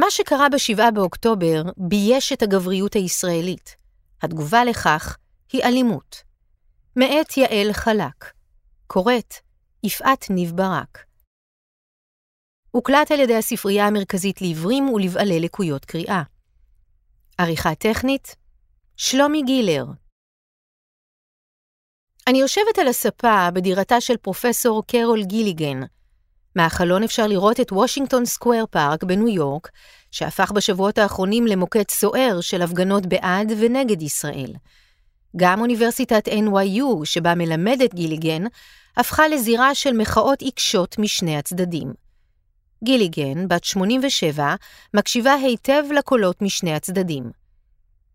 מה שקרה ב-7 באוקטובר בייש את הגבריות הישראלית. התגובה לכך היא אלימות. מאת יעל חלק. קוראת יפעת ניב ברק. הוקלט על ידי הספרייה המרכזית לעיוורים ולבעלי לקויות קריאה. עריכה טכנית שלומי גילר. אני יושבת על הספה בדירתה של פרופסור קרול גיליגן. מהחלון אפשר לראות את וושינגטון סקוויר פארק בניו יורק, שהפך בשבועות האחרונים למוקד סוער של הפגנות בעד ונגד ישראל. גם אוניברסיטת NYU, שבה מלמדת גיליגן, הפכה לזירה של מחאות עיקשות משני הצדדים. גיליגן, בת 87, מקשיבה היטב לקולות משני הצדדים.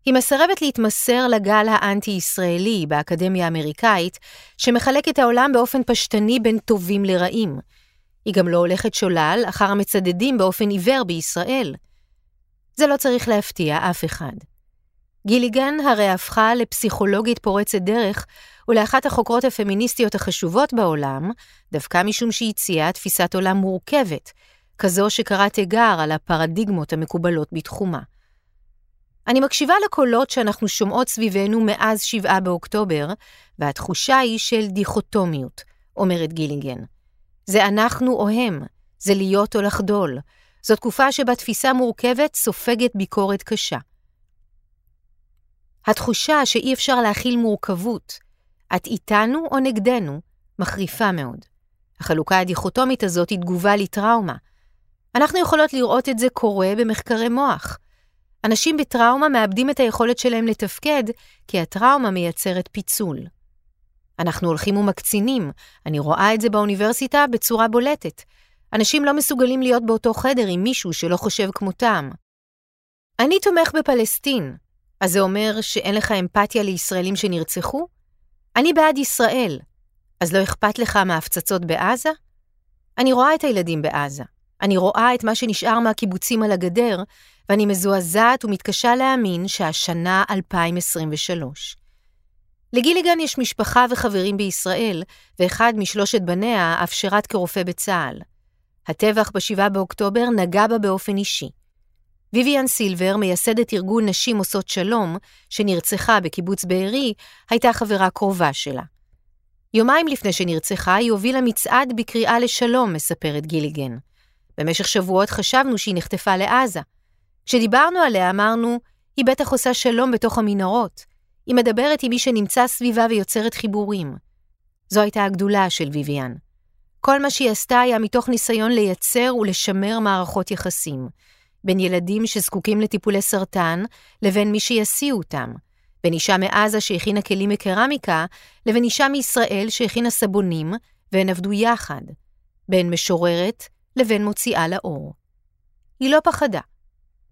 היא מסרבת להתמסר לגל האנטי-ישראלי באקדמיה האמריקאית, שמחלק את העולם באופן פשטני בין טובים לרעים. היא גם לא הולכת שולל אחר המצדדים באופן עיוור בישראל. זה לא צריך להפתיע אף אחד. גיליגן הרי הפכה לפסיכולוגית פורצת דרך ולאחת החוקרות הפמיניסטיות החשובות בעולם, דווקא משום שהציעה תפיסת עולם מורכבת, כזו שקרא תיגר על הפרדיגמות המקובלות בתחומה. אני מקשיבה לקולות שאנחנו שומעות סביבנו מאז 7 באוקטובר, והתחושה היא של דיכוטומיות, אומרת גילינגן. זה אנחנו או הם, זה להיות או לחדול. זו תקופה שבה תפיסה מורכבת סופגת ביקורת קשה. התחושה שאי אפשר להכיל מורכבות, את איתנו או נגדנו, מחריפה מאוד. החלוקה הדיכוטומית הזאת היא תגובה לטראומה. אנחנו יכולות לראות את זה קורה במחקרי מוח. אנשים בטראומה מאבדים את היכולת שלהם לתפקד, כי הטראומה מייצרת פיצול. אנחנו הולכים ומקצינים, אני רואה את זה באוניברסיטה בצורה בולטת. אנשים לא מסוגלים להיות באותו חדר עם מישהו שלא חושב כמותם. אני תומך בפלסטין, אז זה אומר שאין לך אמפתיה לישראלים שנרצחו? אני בעד ישראל, אז לא אכפת לך מההפצצות בעזה? אני רואה את הילדים בעזה. אני רואה את מה שנשאר מהקיבוצים על הגדר, ואני מזועזעת ומתקשה להאמין שהשנה 2023. לגיליגן יש משפחה וחברים בישראל, ואחד משלושת בניה אף שירת כרופא בצה"ל. הטבח ב-7 באוקטובר נגע בה באופן אישי. ויויאן סילבר, מייסדת ארגון נשים עושות שלום, שנרצחה בקיבוץ בארי, הייתה חברה קרובה שלה. יומיים לפני שנרצחה, היא הובילה מצעד בקריאה לשלום, מספרת גיליגן. במשך שבועות חשבנו שהיא נחטפה לעזה. כשדיברנו עליה אמרנו, היא בטח עושה שלום בתוך המנהרות. היא מדברת עם מי שנמצא סביבה ויוצרת חיבורים. זו הייתה הגדולה של ויויאן. כל מה שהיא עשתה היה מתוך ניסיון לייצר ולשמר מערכות יחסים. בין ילדים שזקוקים לטיפולי סרטן לבין מי שיסיעו אותם. בין אישה מעזה שהכינה כלים מקרמיקה לבין אישה מישראל שהכינה סבונים והן עבדו יחד. בין משוררת לבין מוציאה לאור. היא לא פחדה.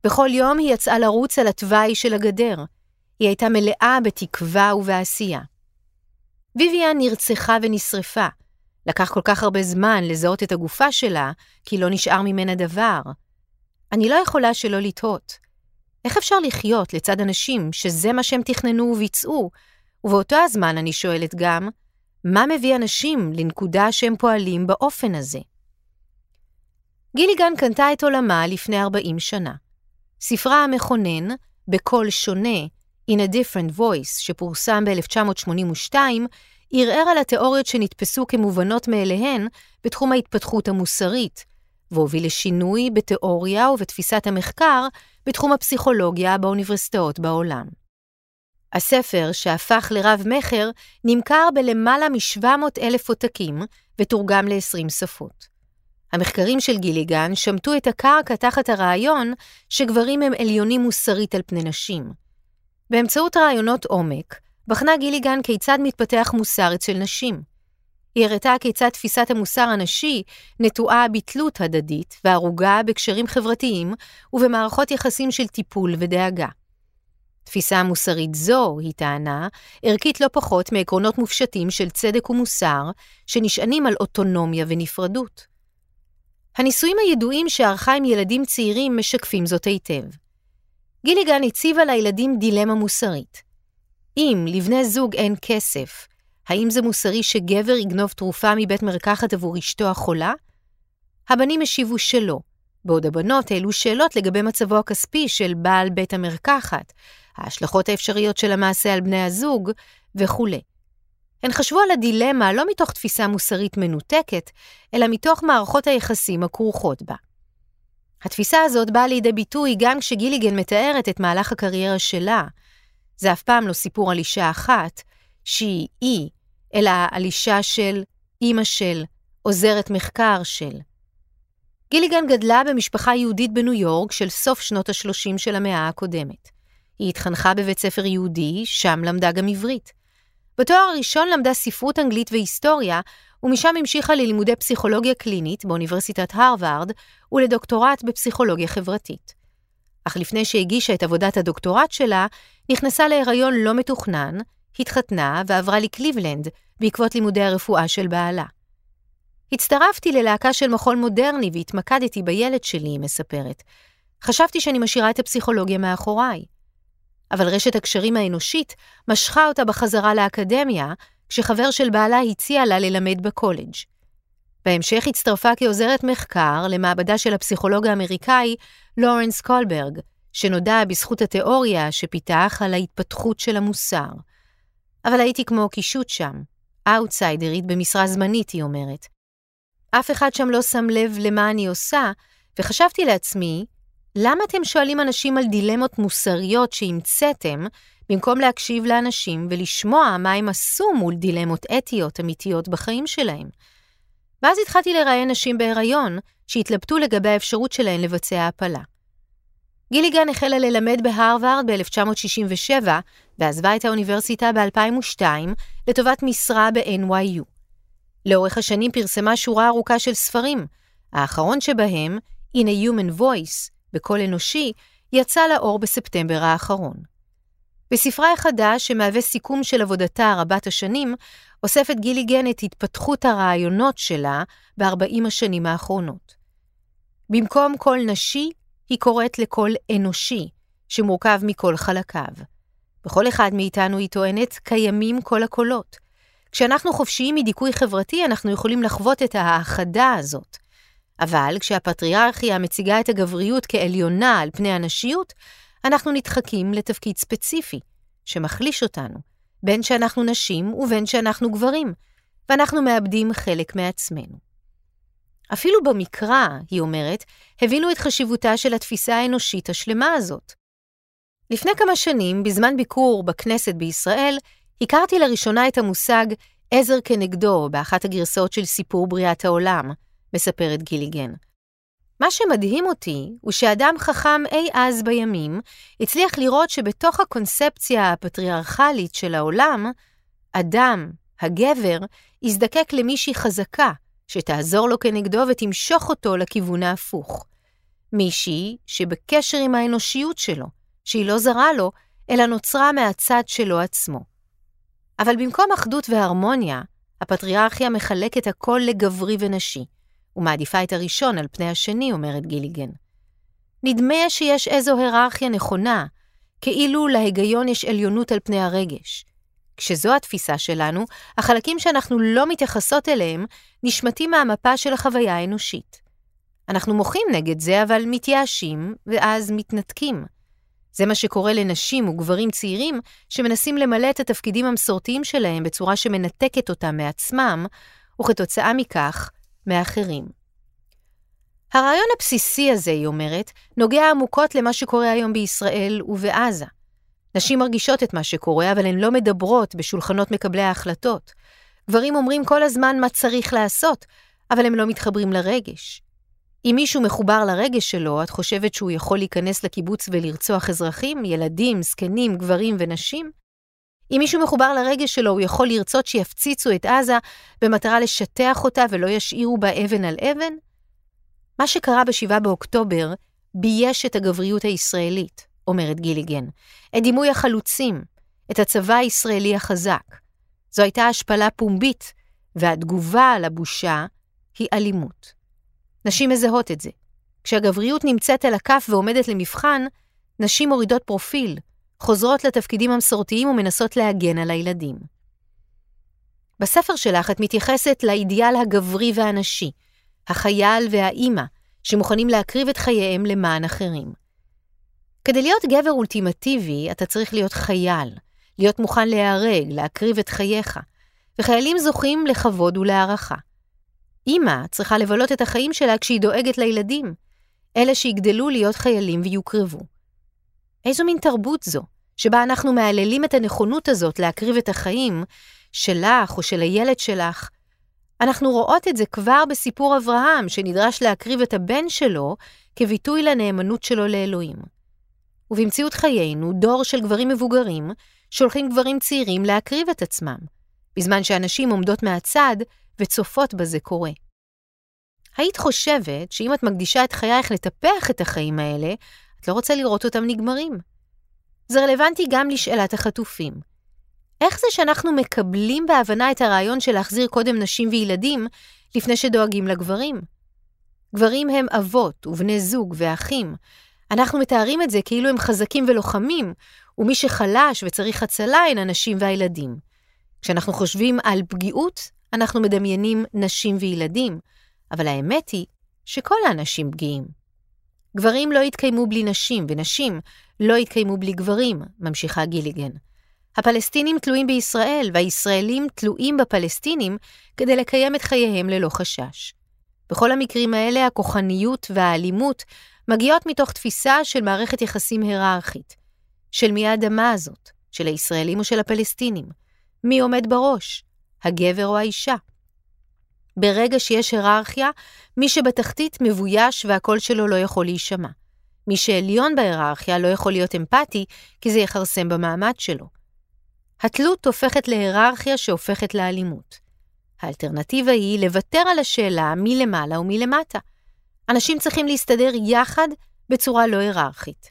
בכל יום היא יצאה לרוץ על התוואי של הגדר. היא הייתה מלאה בתקווה ובעשייה. ויויאן נרצחה ונשרפה. לקח כל כך הרבה זמן לזהות את הגופה שלה, כי לא נשאר ממנה דבר. אני לא יכולה שלא לתהות. איך אפשר לחיות לצד אנשים שזה מה שהם תכננו וביצעו? ובאותו הזמן אני שואלת גם, מה מביא אנשים לנקודה שהם פועלים באופן הזה? גיליגן קנתה את עולמה לפני 40 שנה. ספרה המכונן, בקול שונה, In a Different Voice, שפורסם ב-1982, ערער על התיאוריות שנתפסו כמובנות מאליהן בתחום ההתפתחות המוסרית, והוביל לשינוי בתיאוריה ובתפיסת המחקר בתחום הפסיכולוגיה באוניברסיטאות בעולם. הספר, שהפך לרב-מכר, נמכר בלמעלה מ-700 אלף עותקים ותורגם ל-20 שפות. המחקרים של גיליגן שמטו את הקרקע תחת הרעיון שגברים הם עליונים מוסרית על פני נשים. באמצעות רעיונות עומק, בחנה גיליגן כיצד מתפתח מוסר אצל נשים. היא הראתה כיצד תפיסת המוסר הנשי נטועה בתלות הדדית וערוגה בקשרים חברתיים ובמערכות יחסים של טיפול ודאגה. תפיסה מוסרית זו, היא טענה, ערכית לא פחות מעקרונות מופשטים של צדק ומוסר, שנשענים על אוטונומיה ונפרדות. הניסויים הידועים שערכה עם ילדים צעירים משקפים זאת היטב. גיליגן הציבה לילדים דילמה מוסרית. אם לבני זוג אין כסף, האם זה מוסרי שגבר יגנוב תרופה מבית מרקחת עבור אשתו החולה? הבנים השיבו שלא, בעוד הבנות העלו שאלות לגבי מצבו הכספי של בעל בית המרקחת, ההשלכות האפשריות של המעשה על בני הזוג וכולי. הן חשבו על הדילמה לא מתוך תפיסה מוסרית מנותקת, אלא מתוך מערכות היחסים הכרוכות בה. התפיסה הזאת באה לידי ביטוי גם כשגיליגן מתארת את מהלך הקריירה שלה. זה אף פעם לא סיפור על אישה אחת, שהיא אי, אלא על אישה של, אימא של, עוזרת מחקר של. גיליגן גדלה במשפחה יהודית בניו יורק של סוף שנות ה-30 של המאה הקודמת. היא התחנכה בבית ספר יהודי, שם למדה גם עברית. בתואר הראשון למדה ספרות אנגלית והיסטוריה, ומשם המשיכה ללימודי פסיכולוגיה קלינית באוניברסיטת הרווארד ולדוקטורט בפסיכולוגיה חברתית. אך לפני שהגישה את עבודת הדוקטורט שלה, נכנסה להיריון לא מתוכנן, התחתנה ועברה לקליבלנד בעקבות לימודי הרפואה של בעלה. הצטרפתי ללהקה של מחול מודרני והתמקדתי בילד שלי, היא מספרת. חשבתי שאני משאירה את הפסיכולוגיה מאחוריי. אבל רשת הקשרים האנושית משכה אותה בחזרה לאקדמיה, כשחבר של בעלה הציע לה ללמד בקולג'. בהמשך הצטרפה כעוזרת מחקר למעבדה של הפסיכולוג האמריקאי לורנס קולברג, שנודע בזכות התיאוריה שפיתח על ההתפתחות של המוסר. אבל הייתי כמו קישוט שם, אאוטסיידרית במשרה זמנית, היא אומרת. אף אחד שם לא שם לב למה אני עושה, וחשבתי לעצמי, למה אתם שואלים אנשים על דילמות מוסריות שהמצאתם, במקום להקשיב לאנשים ולשמוע מה הם עשו מול דילמות אתיות אמיתיות בחיים שלהם? ואז התחלתי לראיין נשים בהיריון, שהתלבטו לגבי האפשרות שלהן לבצע הפלה. גיליגן החלה ללמד בהרווארד ב-1967, ועזבה את האוניברסיטה ב-2002 לטובת משרה ב-NYU. לאורך השנים פרסמה שורה ארוכה של ספרים, האחרון שבהם, In a Human Voice, בקול אנושי, יצא לאור בספטמבר האחרון. בספרה החדש, שמהווה סיכום של עבודתה רבת השנים, אוספת גיליגן את התפתחות הרעיונות שלה ב-40 השנים האחרונות. במקום קול נשי, היא קוראת לקול אנושי, שמורכב מכל חלקיו. בכל אחד מאיתנו, היא טוענת, קיימים כל הקולות. כשאנחנו חופשיים מדיכוי חברתי, אנחנו יכולים לחוות את האחדה הזאת. אבל כשהפטריארכיה מציגה את הגבריות כעליונה על פני הנשיות, אנחנו נדחקים לתפקיד ספציפי, שמחליש אותנו, בין שאנחנו נשים ובין שאנחנו גברים, ואנחנו מאבדים חלק מעצמנו. אפילו במקרא, היא אומרת, הבינו את חשיבותה של התפיסה האנושית השלמה הזאת. לפני כמה שנים, בזמן ביקור בכנסת בישראל, הכרתי לראשונה את המושג עזר כנגדו באחת הגרסאות של סיפור בריאת העולם, מספרת גיליגן. מה שמדהים אותי הוא שאדם חכם אי אז בימים הצליח לראות שבתוך הקונספציה הפטריארכלית של העולם, אדם, הגבר, יזדקק למישהי חזקה, שתעזור לו כנגדו ותמשוך אותו לכיוון ההפוך. מישהי שבקשר עם האנושיות שלו, שהיא לא זרה לו, אלא נוצרה מהצד שלו עצמו. אבל במקום אחדות והרמוניה, הפטריארכיה מחלקת הכל לגברי ונשי, ומעדיפה את הראשון על פני השני, אומרת גיליגן. נדמה שיש איזו היררכיה נכונה, כאילו להיגיון יש עליונות על פני הרגש. כשזו התפיסה שלנו, החלקים שאנחנו לא מתייחסות אליהם נשמטים מהמפה של החוויה האנושית. אנחנו מוחים נגד זה, אבל מתייאשים, ואז מתנתקים. זה מה שקורה לנשים וגברים צעירים שמנסים למלא את התפקידים המסורתיים שלהם בצורה שמנתקת אותם מעצמם, וכתוצאה מכך, מאחרים. הרעיון הבסיסי הזה, היא אומרת, נוגע עמוקות למה שקורה היום בישראל ובעזה. נשים מרגישות את מה שקורה, אבל הן לא מדברות בשולחנות מקבלי ההחלטות. גברים אומרים כל הזמן מה צריך לעשות, אבל הם לא מתחברים לרגש. אם מישהו מחובר לרגש שלו, את חושבת שהוא יכול להיכנס לקיבוץ ולרצוח אזרחים, ילדים, זקנים, גברים ונשים? אם מישהו מחובר לרגש שלו, הוא יכול לרצות שיפציצו את עזה במטרה לשטח אותה ולא ישאירו בה אבן על אבן? מה שקרה ב-7 באוקטובר בייש את הגבריות הישראלית, אומרת גיליגן, את דימוי החלוצים, את הצבא הישראלי החזק. זו הייתה השפלה פומבית, והתגובה על הבושה היא אלימות. נשים מזהות את זה. כשהגבריות נמצאת על הכף ועומדת למבחן, נשים מורידות פרופיל, חוזרות לתפקידים המסורתיים ומנסות להגן על הילדים. בספר שלך את מתייחסת לאידיאל הגברי והנשי, החייל והאימא, שמוכנים להקריב את חייהם למען אחרים. כדי להיות גבר אולטימטיבי, אתה צריך להיות חייל, להיות מוכן להיהרג, להקריב את חייך, וחיילים זוכים לכבוד ולהערכה. אמא צריכה לבלות את החיים שלה כשהיא דואגת לילדים, אלה שיגדלו להיות חיילים ויוקרבו. איזו מין תרבות זו, שבה אנחנו מהללים את הנכונות הזאת להקריב את החיים שלך או של הילד שלך. אנחנו רואות את זה כבר בסיפור אברהם, שנדרש להקריב את הבן שלו כביטוי לנאמנות שלו לאלוהים. ובמציאות חיינו, דור של גברים מבוגרים שולחים גברים צעירים להקריב את עצמם, בזמן שאנשים עומדות מהצד וצופות בזה קורה. היית חושבת שאם את מקדישה את חייך לטפח את החיים האלה, את לא רוצה לראות אותם נגמרים. זה רלוונטי גם לשאלת החטופים. איך זה שאנחנו מקבלים בהבנה את הרעיון של להחזיר קודם נשים וילדים לפני שדואגים לגברים? גברים הם אבות ובני זוג ואחים. אנחנו מתארים את זה כאילו הם חזקים ולוחמים, ומי שחלש וצריך הצלה הן הנשים והילדים. כשאנחנו חושבים על פגיעות, אנחנו מדמיינים נשים וילדים, אבל האמת היא שכל האנשים פגיעים. גברים לא יתקיימו בלי נשים, ונשים לא יתקיימו בלי גברים, ממשיכה גיליגן. הפלסטינים תלויים בישראל, והישראלים תלויים בפלסטינים כדי לקיים את חייהם ללא חשש. בכל המקרים האלה הכוחניות והאלימות מגיעות מתוך תפיסה של מערכת יחסים היררכית. של מי האדמה הזאת? של הישראלים או של הפלסטינים? מי עומד בראש? הגבר או האישה? ברגע שיש היררכיה, מי שבתחתית מבויש והקול שלו לא יכול להישמע. מי שעליון בהיררכיה לא יכול להיות אמפתי, כי זה יכרסם במעמד שלו. התלות הופכת להיררכיה שהופכת לאלימות. האלטרנטיבה היא לוותר על השאלה מי למעלה ומי למטה. אנשים צריכים להסתדר יחד בצורה לא היררכית.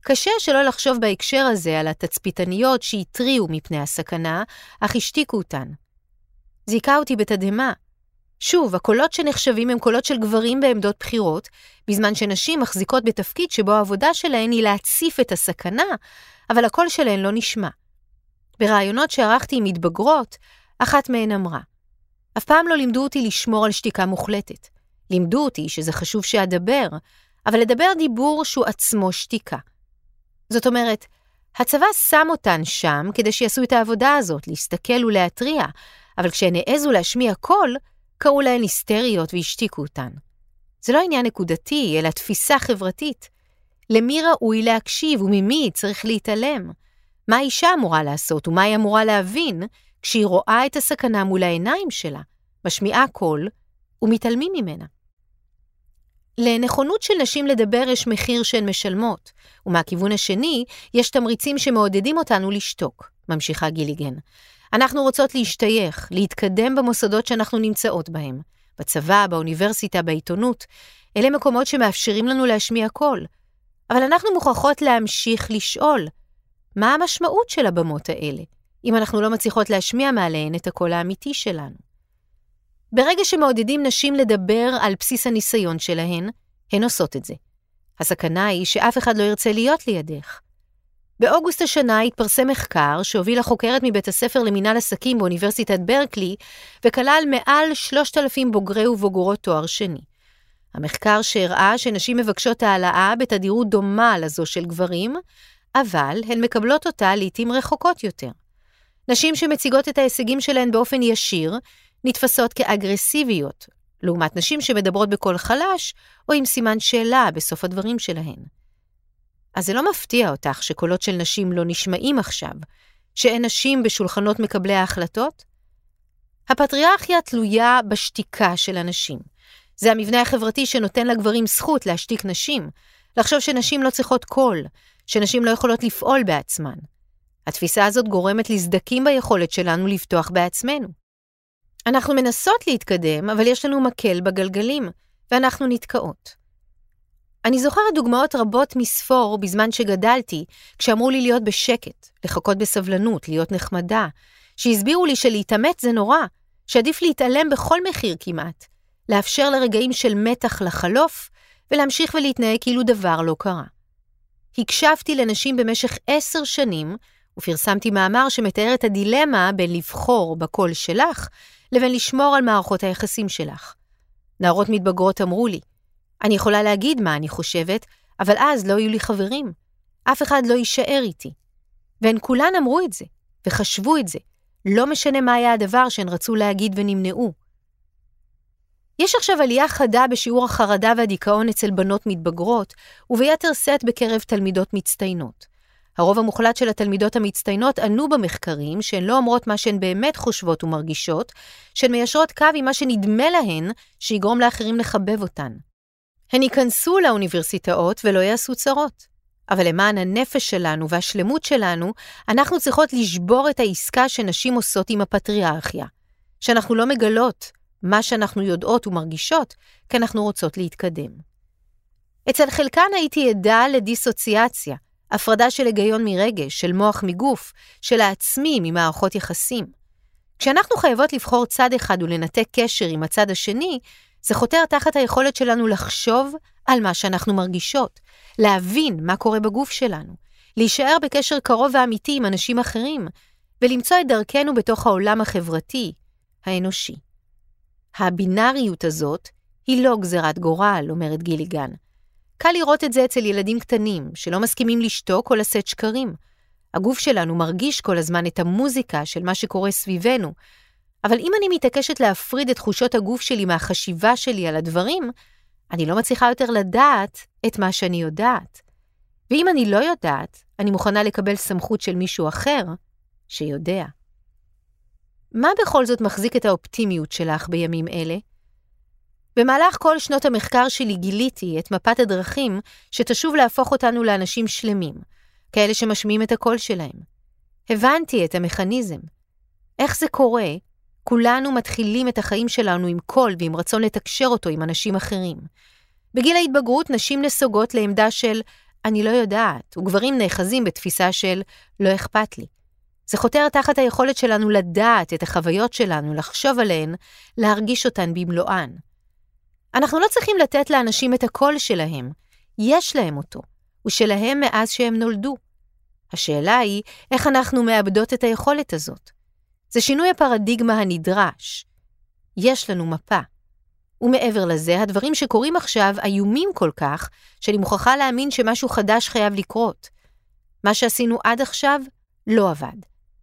קשה שלא לחשוב בהקשר הזה על התצפיתניות שהתריעו מפני הסכנה, אך השתיקו אותן. זיכה אותי בתדהמה. שוב, הקולות שנחשבים הם קולות של גברים בעמדות בחירות, בזמן שנשים מחזיקות בתפקיד שבו העבודה שלהן היא להציף את הסכנה, אבל הקול שלהן לא נשמע. בראיונות שערכתי עם מתבגרות, אחת מהן אמרה, אף פעם לא לימדו אותי לשמור על שתיקה מוחלטת. לימדו אותי שזה חשוב שאדבר, אבל לדבר דיבור שהוא עצמו שתיקה. זאת אומרת, הצבא שם אותן שם כדי שיעשו את העבודה הזאת, להסתכל ולהתריע, אבל כשהן העזו להשמיע קול, קראו להן היסטריות והשתיקו אותן. זה לא עניין נקודתי, אלא תפיסה חברתית. למי ראוי להקשיב וממי צריך להתעלם? מה האישה אמורה לעשות ומה היא אמורה להבין כשהיא רואה את הסכנה מול העיניים שלה, משמיעה קול ומתעלמים ממנה? לנכונות של נשים לדבר יש מחיר שהן משלמות, ומהכיוון השני, יש תמריצים שמעודדים אותנו לשתוק, ממשיכה גיליגן. אנחנו רוצות להשתייך, להתקדם במוסדות שאנחנו נמצאות בהם, בצבא, באוניברסיטה, בעיתונות. אלה מקומות שמאפשרים לנו להשמיע קול. אבל אנחנו מוכרחות להמשיך לשאול, מה המשמעות של הבמות האלה, אם אנחנו לא מצליחות להשמיע מעליהן את הקול האמיתי שלנו? ברגע שמעודדים נשים לדבר על בסיס הניסיון שלהן, הן עושות את זה. הסכנה היא שאף אחד לא ירצה להיות לידך. באוגוסט השנה התפרסם מחקר שהובילה חוקרת מבית הספר למינהל עסקים באוניברסיטת ברקלי, וכלל מעל 3,000 בוגרי ובוגרות תואר שני. המחקר שהראה שנשים מבקשות העלאה בתדירות דומה לזו של גברים, אבל הן מקבלות אותה לעתים רחוקות יותר. נשים שמציגות את ההישגים שלהן באופן ישיר, נתפסות כאגרסיביות, לעומת נשים שמדברות בקול חלש או עם סימן שאלה בסוף הדברים שלהן. אז זה לא מפתיע אותך שקולות של נשים לא נשמעים עכשיו, שאין נשים בשולחנות מקבלי ההחלטות? הפטריארכיה תלויה בשתיקה של הנשים. זה המבנה החברתי שנותן לגברים זכות להשתיק נשים, לחשוב שנשים לא צריכות קול, שנשים לא יכולות לפעול בעצמן. התפיסה הזאת גורמת לסדקים ביכולת שלנו לבטוח בעצמנו. אנחנו מנסות להתקדם, אבל יש לנו מקל בגלגלים, ואנחנו נתקעות. אני זוכרת דוגמאות רבות מספור בזמן שגדלתי, כשאמרו לי להיות בשקט, לחכות בסבלנות, להיות נחמדה, שהסבירו לי שלהתאמץ זה נורא, שעדיף להתעלם בכל מחיר כמעט, לאפשר לרגעים של מתח לחלוף, ולהמשיך ולהתנהג כאילו דבר לא קרה. הקשבתי לנשים במשך עשר שנים, ופרסמתי מאמר שמתאר את הדילמה בין לבחור בקול שלך, לבין לשמור על מערכות היחסים שלך. נערות מתבגרות אמרו לי, אני יכולה להגיד מה אני חושבת, אבל אז לא יהיו לי חברים. אף אחד לא יישאר איתי. והן כולן אמרו את זה, וחשבו את זה, לא משנה מה היה הדבר שהן רצו להגיד ונמנעו. יש עכשיו עלייה חדה בשיעור החרדה והדיכאון אצל בנות מתבגרות, וביתר שאת בקרב תלמידות מצטיינות. הרוב המוחלט של התלמידות המצטיינות ענו במחקרים שהן לא אומרות מה שהן באמת חושבות ומרגישות, שהן מיישרות קו עם מה שנדמה להן שיגרום לאחרים לחבב אותן. הן ייכנסו לאוניברסיטאות ולא יעשו צרות. אבל למען הנפש שלנו והשלמות שלנו, אנחנו צריכות לשבור את העסקה שנשים עושות עם הפטריארכיה. שאנחנו לא מגלות מה שאנחנו יודעות ומרגישות, כי אנחנו רוצות להתקדם. אצל חלקן הייתי עדה לדיסוציאציה, הפרדה של היגיון מרגש, של מוח מגוף, של העצמי ממערכות יחסים. כשאנחנו חייבות לבחור צד אחד ולנתק קשר עם הצד השני, זה חותר תחת היכולת שלנו לחשוב על מה שאנחנו מרגישות, להבין מה קורה בגוף שלנו, להישאר בקשר קרוב ואמיתי עם אנשים אחרים, ולמצוא את דרכנו בתוך העולם החברתי, האנושי. הבינאריות הזאת היא לא גזירת גורל, אומרת גיליגן. קל לראות את זה אצל ילדים קטנים, שלא מסכימים לשתוק או לשאת שקרים. הגוף שלנו מרגיש כל הזמן את המוזיקה של מה שקורה סביבנו, אבל אם אני מתעקשת להפריד את תחושות הגוף שלי מהחשיבה שלי על הדברים, אני לא מצליחה יותר לדעת את מה שאני יודעת. ואם אני לא יודעת, אני מוכנה לקבל סמכות של מישהו אחר שיודע. מה בכל זאת מחזיק את האופטימיות שלך בימים אלה? במהלך כל שנות המחקר שלי גיליתי את מפת הדרכים שתשוב להפוך אותנו לאנשים שלמים, כאלה שמשמיעים את הקול שלהם. הבנתי את המכניזם. איך זה קורה? כולנו מתחילים את החיים שלנו עם קול ועם רצון לתקשר אותו עם אנשים אחרים. בגיל ההתבגרות נשים נסוגות לעמדה של אני לא יודעת, וגברים נאחזים בתפיסה של לא אכפת לי. זה חותר תחת היכולת שלנו לדעת את החוויות שלנו, לחשוב עליהן, להרגיש אותן במלואן. אנחנו לא צריכים לתת לאנשים את הקול שלהם, יש להם אותו, הוא שלהם מאז שהם נולדו. השאלה היא, איך אנחנו מאבדות את היכולת הזאת? זה שינוי הפרדיגמה הנדרש. יש לנו מפה. ומעבר לזה, הדברים שקורים עכשיו איומים כל כך, שאני מוכרחה להאמין שמשהו חדש חייב לקרות. מה שעשינו עד עכשיו לא עבד.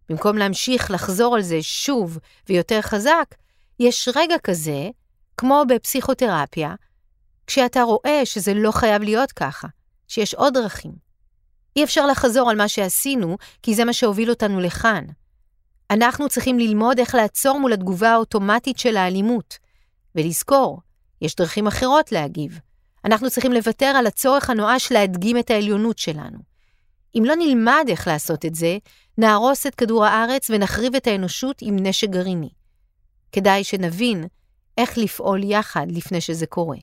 במקום להמשיך לחזור על זה שוב ויותר חזק, יש רגע כזה, כמו בפסיכותרפיה, כשאתה רואה שזה לא חייב להיות ככה, שיש עוד דרכים. אי אפשר לחזור על מה שעשינו, כי זה מה שהוביל אותנו לכאן. אנחנו צריכים ללמוד איך לעצור מול התגובה האוטומטית של האלימות, ולזכור, יש דרכים אחרות להגיב. אנחנו צריכים לוותר על הצורך הנואש להדגים את העליונות שלנו. אם לא נלמד איך לעשות את זה, נהרוס את כדור הארץ ונחריב את האנושות עם נשק גרעיני. כדאי שנבין איך לפעול יחד לפני שזה קורה.